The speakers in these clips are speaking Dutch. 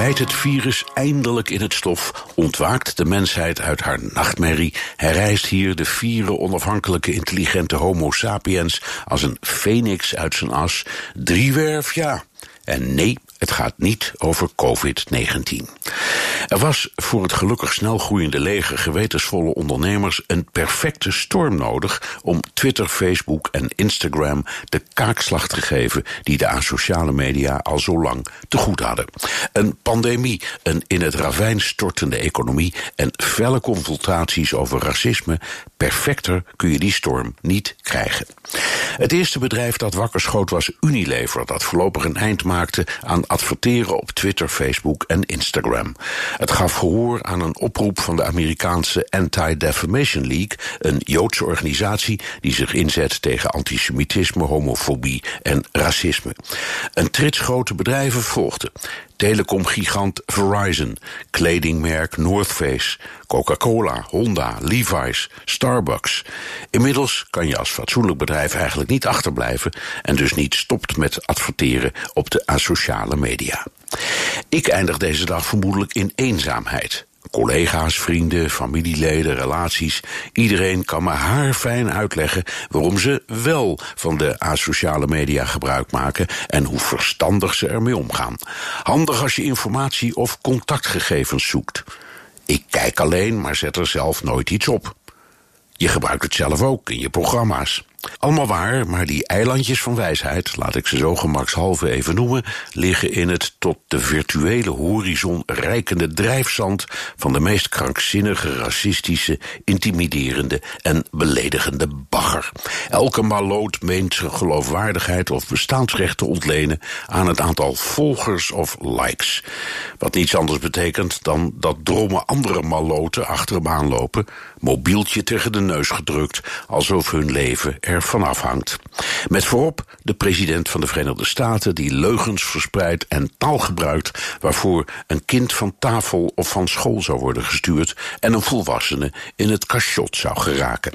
Bijt het virus eindelijk in het stof, ontwaakt de mensheid uit haar nachtmerrie, herrijst hier de vierde onafhankelijke intelligente Homo sapiens als een phoenix uit zijn as. Driewerf, ja. En nee, het gaat niet over COVID-19. Er was voor het gelukkig snel groeiende leger gewetensvolle ondernemers een perfecte storm nodig om Twitter, Facebook en Instagram de kaakslag te geven die de asociale media al zo lang te goed hadden. Een pandemie, een in het ravijn stortende economie en felle confrontaties over racisme. Perfecter kun je die storm niet krijgen. Het eerste bedrijf dat wakker schoot was Unilever, dat voorlopig een eind maakte aan adverteren op Twitter, Facebook en Instagram. Het gaf gehoor aan een oproep van de Amerikaanse Anti-Defamation League, een Joodse organisatie die zich inzet tegen antisemitisme, homofobie en racisme. Een trits grote bedrijven volgden. Telecomgigant Verizon, kledingmerk North Face, Coca-Cola, Honda, Levi's, Starbucks. Inmiddels kan je als fatsoenlijk bedrijf eigenlijk niet achterblijven en dus niet stopt met adverteren op de asociale media. Ik eindig deze dag vermoedelijk in eenzaamheid. Collega's, vrienden, familieleden, relaties. Iedereen kan me haarfijn uitleggen waarom ze wel van de asociale media gebruik maken en hoe verstandig ze ermee omgaan. Handig als je informatie of contactgegevens zoekt. Ik kijk alleen, maar zet er zelf nooit iets op. Je gebruikt het zelf ook in je programma's. Allemaal waar, maar die eilandjes van wijsheid, laat ik ze zo gemakshalve even noemen, liggen in het tot de virtuele horizon reikende drijfzand van de meest krankzinnige, racistische, intimiderende en beledigende bagger. Elke maloot meent zijn geloofwaardigheid of bestaansrecht te ontlenen aan het aantal volgers of likes. Wat niets anders betekent dan dat dromme andere maloten achter hem aanlopen, mobieltje tegen de neus gedrukt, alsof hun leven ervan afhangt. Met voorop de president van de Verenigde Staten die leugens verspreidt en taal gebruikt waarvoor een kind van tafel of van school zou worden gestuurd en een volwassene in het cachot zou geraken.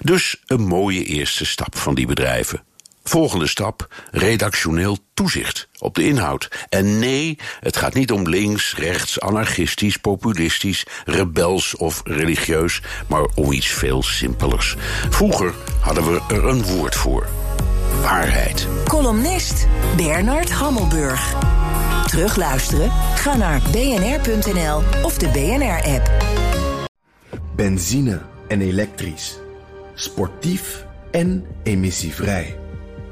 Dus een mooie eerste stap van die bedrijven. Volgende stap: redactioneel toezicht op de inhoud. En nee, het gaat niet om links, rechts, anarchistisch, populistisch, rebels of religieus, maar om iets veel simpelers. Vroeger hadden we er een woord voor: waarheid. Columnist Bernard Hammelburg. Terugluisteren? Ga naar bnr.nl of de BNR-app. Benzine en elektrisch. Sportief en emissievrij.